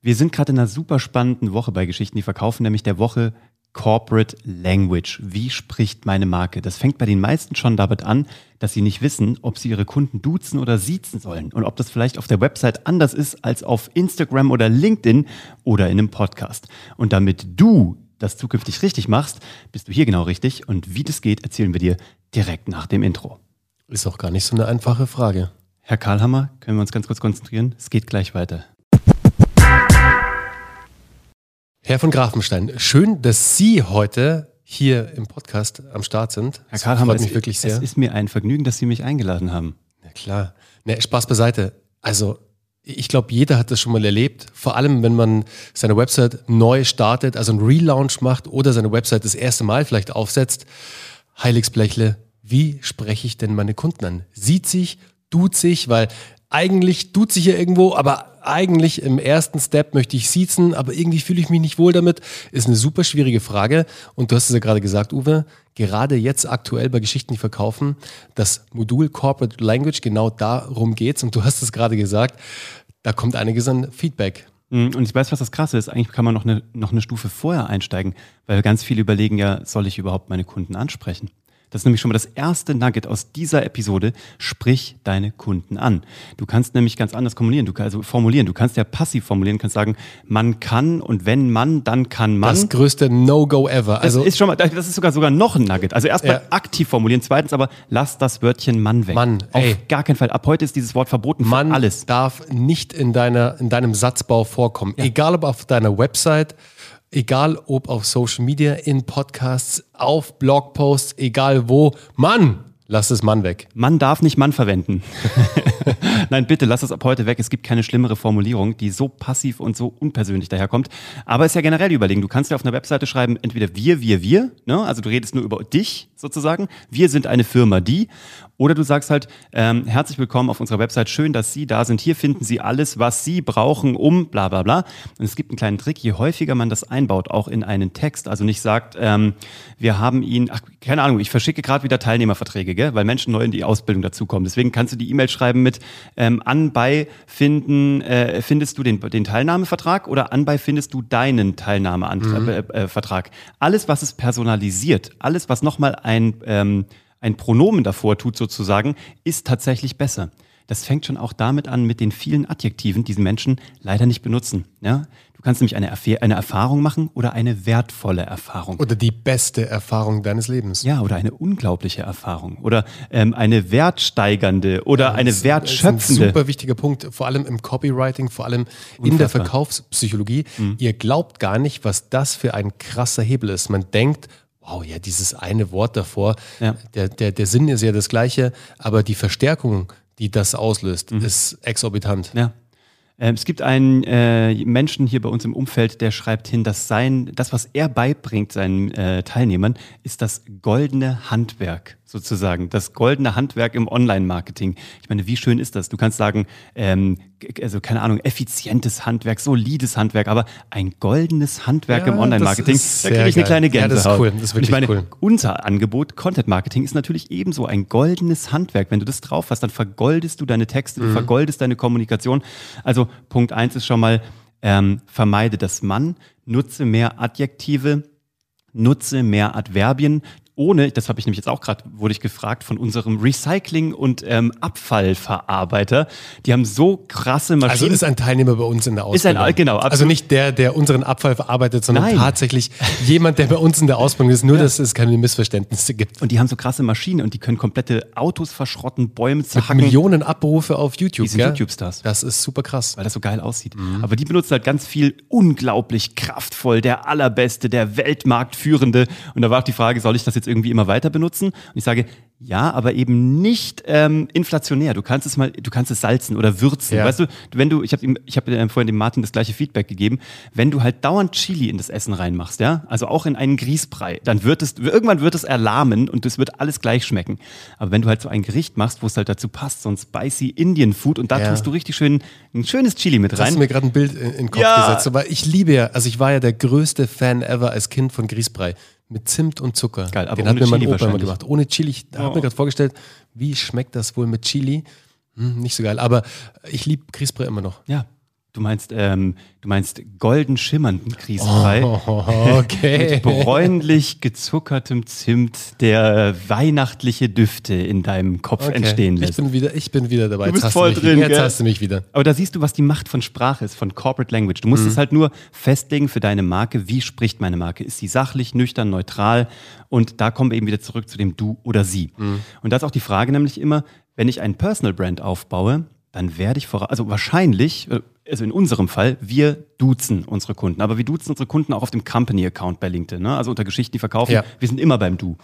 Wir sind gerade in einer super spannenden Woche bei Geschichten, die verkaufen, nämlich der Woche Corporate Language. Wie spricht meine Marke? Das fängt bei den meisten schon damit an, dass sie nicht wissen, ob sie ihre Kunden duzen oder siezen sollen und ob das vielleicht auf der Website anders ist als auf Instagram oder LinkedIn oder in einem Podcast. Und damit du das zukünftig richtig machst, bist du hier genau richtig. Und wie das geht, erzählen wir dir direkt nach dem Intro. Ist auch gar nicht so eine einfache Frage. Herr Karlhammer, können wir uns ganz kurz konzentrieren? Es geht gleich weiter. Herr von Grafenstein, schön, dass Sie heute hier im Podcast am Start sind. Herr Karlhammer, freut mich wirklich sehr. Es ist mir ein Vergnügen, dass Sie mich eingeladen haben. Na klar. Ne, Spaß beiseite. Also, ich glaube, jeder hat das schon mal erlebt. Vor allem, wenn man seine Website neu startet, also einen Relaunch macht oder seine Website das erste Mal vielleicht aufsetzt. Heiligsblechle, wie spreche ich denn meine Kunden an? Sieht sich, tut sich, weil eigentlich tut sich ja irgendwo, aber eigentlich im ersten Step möchte ich siezen, aber irgendwie fühle ich mich nicht wohl damit, ist eine super schwierige Frage. Und du hast es ja gerade gesagt, Uwe, gerade jetzt aktuell bei Geschichten, die verkaufen, das Modul Corporate Language, genau darum geht's. Und du hast es gerade gesagt, da kommt einiges an Feedback. Mm, und ich weiß, was das Krasse ist. Eigentlich kann man noch eine, noch eine Stufe vorher einsteigen, weil ganz viele überlegen ja, soll ich überhaupt meine Kunden ansprechen? Das ist nämlich schon mal das erste Nugget aus dieser Episode. Sprich deine Kunden an. Du kannst nämlich ganz anders formulieren. Du kannst also formulieren. Du kannst ja passiv formulieren. Du kannst sagen, man kann und wenn man, dann kann man. Das größte No-Go ever. Also das ist schon mal, das ist sogar sogar noch ein Nugget. Also erstmal ja. aktiv formulieren. Zweitens aber lass das Wörtchen Mann weg. Mann. Auf ey. gar keinen Fall. Ab heute ist dieses Wort verboten für Mann alles. darf nicht in deiner, in deinem Satzbau vorkommen. Ja. Egal ob auf deiner Website, egal ob auf Social Media, in Podcasts, auf Blogposts, egal wo. Mann, lass das Mann weg. Mann darf nicht Mann verwenden. Nein, bitte lass es ab heute weg. Es gibt keine schlimmere Formulierung, die so passiv und so unpersönlich daherkommt. Aber es ist ja generell überlegen. Du kannst ja auf einer Webseite schreiben, entweder wir, wir, wir. Ne? Also du redest nur über dich sozusagen. Wir sind eine Firma, die. Oder du sagst halt, ähm, herzlich willkommen auf unserer Website, schön, dass Sie da sind. Hier finden Sie alles, was Sie brauchen, um bla bla bla. Und es gibt einen kleinen Trick, je häufiger man das einbaut, auch in einen Text, also nicht sagt, ähm, wir haben ihn, ach, keine Ahnung, ich verschicke gerade wieder Teilnehmerverträge, gell? weil Menschen neu in die Ausbildung dazukommen. Deswegen kannst du die E-Mail schreiben mit ähm, anbei finden, äh, findest du den, den Teilnahmevertrag oder anbei findest du deinen Teilnahmevertrag. Mhm. Äh, äh, alles, was es personalisiert, alles, was nochmal ein ähm, ein Pronomen davor tut sozusagen, ist tatsächlich besser. Das fängt schon auch damit an mit den vielen Adjektiven, die Menschen leider nicht benutzen. Ja? Du kannst nämlich eine, eine Erfahrung machen oder eine wertvolle Erfahrung. Oder die beste Erfahrung deines Lebens. Ja, oder eine unglaubliche Erfahrung. Oder ähm, eine wertsteigernde oder ja, eine wertschöpfende. Das ist ein super wichtiger Punkt, vor allem im Copywriting, vor allem Unfassbar. in der Verkaufspsychologie. Mhm. Ihr glaubt gar nicht, was das für ein krasser Hebel ist. Man denkt, wow, ja, dieses eine Wort davor, ja. der, der, der Sinn ist ja das gleiche, aber die Verstärkung, die das auslöst, mhm. ist exorbitant. Ja. Ähm, es gibt einen äh, Menschen hier bei uns im Umfeld, der schreibt hin, dass sein, das, was er beibringt seinen äh, Teilnehmern, ist das goldene Handwerk sozusagen, das goldene Handwerk im Online-Marketing. Ich meine, wie schön ist das? Du kannst sagen, ähm, also keine Ahnung, effizientes Handwerk, solides Handwerk, aber ein goldenes Handwerk ja, im Online-Marketing, da kriege ich eine kleine Gänsehaut. Ja, das ist cool. Das ist wirklich Und ich meine, cool. unser Angebot, Content-Marketing, ist natürlich ebenso ein goldenes Handwerk. Wenn du das drauf hast, dann vergoldest du deine Texte, mhm. du vergoldest deine Kommunikation. Also Punkt eins ist schon mal, ähm, vermeide das Mann, nutze mehr Adjektive, nutze mehr Adverbien, ohne, das habe ich nämlich jetzt auch gerade, wurde ich gefragt von unserem Recycling- und ähm, Abfallverarbeiter. Die haben so krasse Maschinen. Also ist ein Teilnehmer bei uns in der Ausbildung. Ist ein, genau. Absolut. Also nicht der, der unseren Abfall verarbeitet, sondern Nein. tatsächlich jemand, der bei uns in der Ausbildung ist. Nur, ja. dass es keine Missverständnisse gibt. Und die haben so krasse Maschinen und die können komplette Autos verschrotten, Bäume zerhacken. Mit Millionen Abrufe auf YouTube. Die sind YouTube-Stars. Das ist super krass. Weil das so geil aussieht. Mhm. Aber die benutzen halt ganz viel unglaublich kraftvoll, der allerbeste, der Weltmarktführende. Und da war auch die Frage, soll ich das jetzt irgendwie immer weiter benutzen. Und ich sage, ja, aber eben nicht ähm, inflationär. Du kannst es mal, du kannst es salzen oder würzen. Ja. Weißt du, wenn du, ich habe ich hab vorhin dem Martin das gleiche Feedback gegeben, wenn du halt dauernd Chili in das Essen reinmachst, ja, also auch in einen Grießbrei, dann wird es, irgendwann wird es erlahmen und es wird alles gleich schmecken. Aber wenn du halt so ein Gericht machst, wo es halt dazu passt, so ein spicy Indian Food und da ja. tust du richtig schön ein schönes Chili mit rein. Hast du mir gerade ein Bild in den Kopf ja. gesetzt, aber ich liebe ja, also ich war ja der größte Fan ever als Kind von Grießbrei mit Zimt und Zucker. Geil, aber Den hat mir mein Opa immer gemacht. Ohne Chili. Oh. Habe mir gerade vorgestellt, wie schmeckt das wohl mit Chili? Hm, nicht so geil, aber ich liebe Grießbrei immer noch. Ja, Du meinst, ähm, du meinst golden schimmernden Krisenbrei. Oh, okay. Mit bräunlich gezuckertem Zimt, der weihnachtliche Düfte in deinem Kopf Okay. entstehen Ich lässt. bin wieder, ich bin wieder dabei. Du bist voll du mich, drin, Jetzt gell? hast du mich wieder. Aber da siehst du, was die Macht von Sprache ist, von Corporate Language. Du musst Mhm. es halt nur festlegen für deine Marke. Wie spricht meine Marke? Ist sie sachlich, nüchtern, neutral? Und da kommen wir eben wieder zurück zu dem Du oder Sie. Mhm. Und da ist auch die Frage nämlich immer, wenn ich einen Personal Brand aufbaue, dann werde ich voran, also wahrscheinlich, äh, also in unserem Fall, wir duzen unsere Kunden. Aber wir duzen unsere Kunden auch auf dem Company-Account bei LinkedIn, ne? also unter Geschichten, die verkaufen. Ja. Wir sind immer beim Du.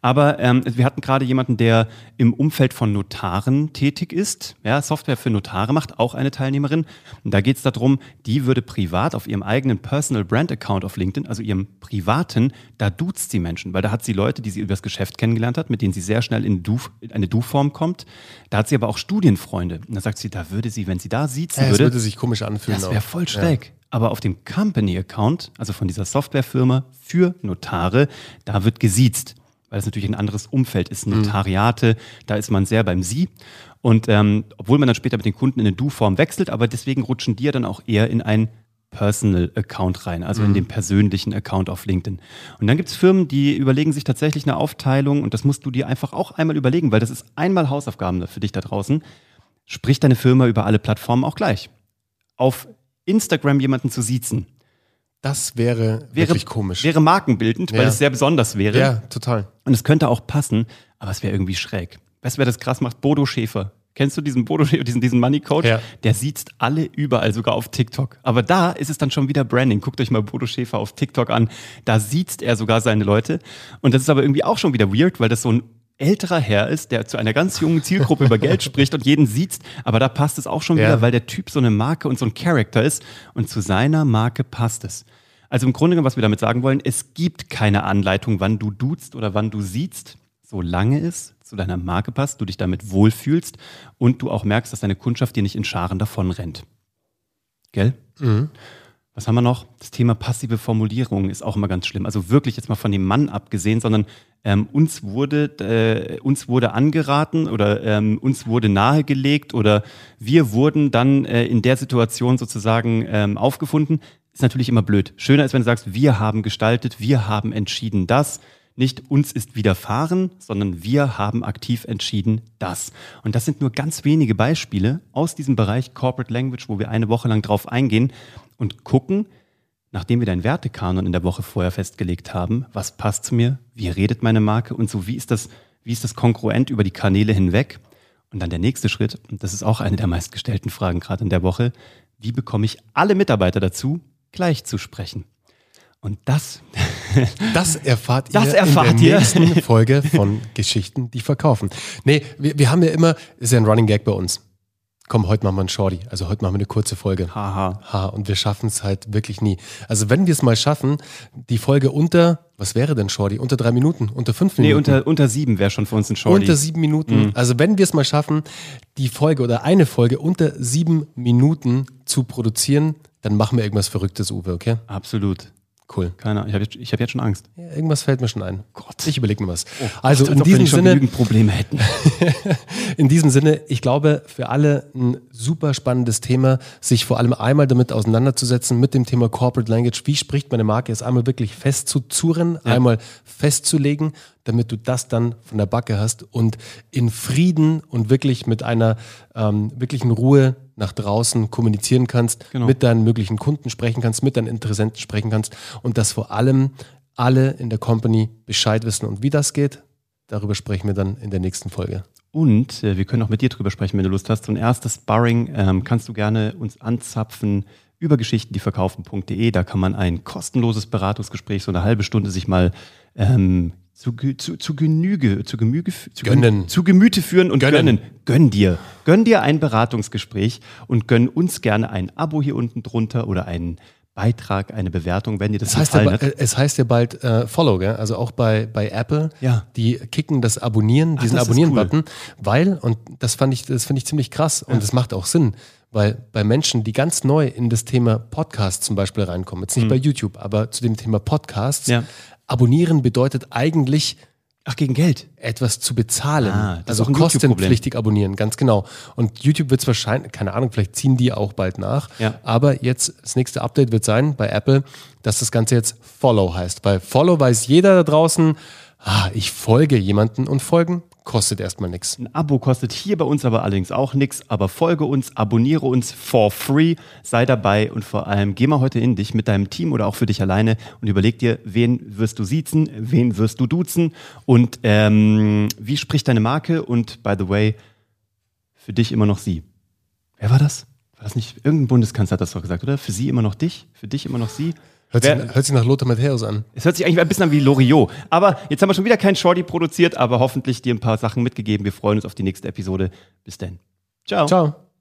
Aber ähm, wir hatten gerade jemanden, der im Umfeld von Notaren tätig ist, ja, Software für Notare macht, auch eine Teilnehmerin. Und da geht es darum, die würde privat auf ihrem eigenen Personal Brand Account auf LinkedIn, also ihrem privaten, da duzt sie Menschen, weil da hat sie Leute, die sie übers Geschäft kennengelernt hat, mit denen sie sehr schnell in, du, in eine Du-Form kommt. Da hat sie aber auch Studienfreunde. Und da sagt sie, da würde sie, wenn sie da siezen Ja, es würde, würde sich komisch anfühlen. das wäre voll schräg. Aber auf dem Company-Account, also von dieser Softwarefirma für Notare, da wird gesiezt, weil das natürlich ein anderes Umfeld ist. Notariate, da ist man sehr beim Sie. Und ähm, obwohl man dann später mit den Kunden in eine Du-Form wechselt, aber deswegen rutschen die ja dann auch eher in ein Personal-Account rein, also in den persönlichen Account auf LinkedIn. Und dann gibt es Firmen, die überlegen sich tatsächlich eine Aufteilung und das musst du dir einfach auch einmal überlegen, weil das ist einmal Hausaufgaben für dich da draußen. Sprich deine Firma über alle Plattformen auch gleich. Auf Instagram jemanden zu siezen, Das wäre, wäre, wirklich komisch. wäre markenbildend, weil Ja. es sehr besonders wäre. ja, total. Und es könnte auch passen, aber es wäre irgendwie schräg. Weißt du, wer das krass macht? Bodo Schäfer. Kennst du diesen Bodo Schäfer, diesen, diesen Money Coach? Ja. Der sieht alle überall, sogar auf TikTok. Aber da ist es dann schon wieder Branding. Guckt euch mal Bodo Schäfer auf TikTok an. Da sieht er sogar seine Leute. Und das ist aber irgendwie auch schon wieder weird, weil das so ein älterer Herr ist, der zu einer ganz jungen Zielgruppe über Geld spricht und jeden sieht. Aber da passt es auch schon Ja. wieder, weil der Typ so eine Marke und so ein Charakter ist. Und zu seiner Marke passt es. Also im Grunde genommen, was wir damit sagen wollen, es gibt keine Anleitung, wann du duzt oder wann du siehst, solange es zu deiner Marke passt, du dich damit wohlfühlst und du auch merkst, dass deine Kundschaft dir nicht in Scharen davonrennt. Gell? Was haben wir noch? Das Thema passive Formulierung ist auch immer ganz schlimm. Also wirklich jetzt mal von dem Mann abgesehen, sondern ähm, uns wurde äh, uns wurde angeraten oder ähm, uns wurde nahegelegt oder wir wurden dann äh, in der Situation sozusagen ähm, aufgefunden. Ist natürlich immer blöd. Schöner ist, wenn du sagst, wir haben gestaltet, wir haben entschieden das. Nicht uns ist widerfahren, sondern wir haben aktiv entschieden das. Und das sind nur ganz wenige Beispiele aus diesem Bereich Corporate Language, wo wir eine Woche lang drauf eingehen und gucken, nachdem wir deinen Wertekanon in der Woche vorher festgelegt haben, was passt zu mir, wie redet meine Marke und so, wie ist das, wie ist das kongruent über die Kanäle hinweg? Und dann der nächste Schritt, und das ist auch eine der meistgestellten Fragen gerade in der Woche, wie bekomme ich alle Mitarbeiter dazu, gleich zu sprechen? Und das, Das erfahrt ihr Das erfahrt in der ihr. nächsten Folge von Geschichten, die verkaufen. Nee, wir, wir haben ja immer, ist ja ein Running Gag bei uns. Komm, heute machen wir einen Shorty. Also heute machen wir eine kurze Folge. haha, Ha, und wir schaffen es halt wirklich nie. Also wenn wir es mal schaffen, die Folge unter, was wäre denn Shorty? Unter drei Minuten? Unter fünf nee, Minuten? unter, unter sieben wäre schon für uns ein Shorty. Unter sieben Minuten. Also wenn wir es mal schaffen, die Folge oder eine Folge unter sieben Minuten zu produzieren, dann machen wir irgendwas Verrücktes, Uwe, okay? Absolut. Cool. Keine Ahnung, ich habe jetzt, ich hab jetzt schon Angst. Ja, irgendwas fällt mir schon ein. Gott. Ich überlege mir was. Oh also in diesem Sinne, Probleme hätten. in diesem Sinne, ich glaube, für alle ein super spannendes Thema, sich vor allem einmal damit auseinanderzusetzen mit dem Thema Corporate Language. Wie spricht meine Marke? Es einmal wirklich festzuzurren, einmal festzulegen, damit du das dann von der Backe hast und in Frieden und wirklich mit einer ähm, wirklichen Ruhe nach draußen kommunizieren kannst, Genau. mit deinen möglichen Kunden sprechen kannst, mit deinen Interessenten sprechen kannst und dass vor allem alle in der Company Bescheid wissen. Und wie das geht, darüber sprechen wir dann in der nächsten Folge. Und äh, wir können auch mit dir drüber sprechen, wenn du Lust hast. So ein erstes Sparring ähm, kannst du gerne uns anzapfen über geschichtendieverkaufen.de. Da kann man ein kostenloses Beratungsgespräch, so eine halbe Stunde sich mal ähm, zu, zu, zu Genüge, zu Gemüge, zu, Gönnen. zu Gemüte führen und Gönnen. gönnen. Gönn dir. Gönn dir ein Beratungsgespräch und gönn uns gerne ein Abo hier unten drunter oder einen Beitrag, eine Bewertung, wenn dir das, Das heißt ja, gefallen ba- hat. es heißt ja bald äh, Follow, gell? also auch bei, bei Apple. Ja. Die kicken das Abonnieren, diesen Abonnieren-Button, weil, und das fand ich, das finde ich ziemlich krass und das macht auch Sinn, weil bei Menschen, die ganz neu in das Thema Podcast zum Beispiel reinkommen, jetzt nicht bei YouTube, aber zu dem Thema Podcasts, Mhm. Ja. Abonnieren bedeutet eigentlich Ach, gegen Geld. etwas zu bezahlen. Ah, also kostenpflichtig abonnieren, ganz genau. Und YouTube wird es wahrscheinlich, keine Ahnung, vielleicht ziehen die auch bald nach. Ja. Aber jetzt, das nächste Update wird sein bei Apple, dass das Ganze jetzt Follow heißt. Weil Follow weiß jeder da draußen, ah, ich folge jemanden und folgen kostet erstmal nichts. Ein Abo kostet hier bei uns aber allerdings auch nichts, aber folge uns, abonniere uns for free, sei dabei und vor allem geh mal heute in dich mit deinem Team oder auch für dich alleine und überleg dir, wen wirst du siezen, wen wirst du duzen und ähm, wie spricht deine Marke und by the way, für dich immer noch sie. Wer war das? War das nicht, irgendein Bundeskanzler hat das doch gesagt, oder? Für sie immer noch dich, für dich immer noch sie. Hört, Wer- sich, hört sich nach Lothar Matthäus an. Es hört sich eigentlich ein bisschen an wie Loriot. Aber jetzt haben wir schon wieder kein Shorty produziert, aber hoffentlich dir ein paar Sachen mitgegeben. Wir freuen uns auf die nächste Episode. Bis dann. Ciao. Ciao.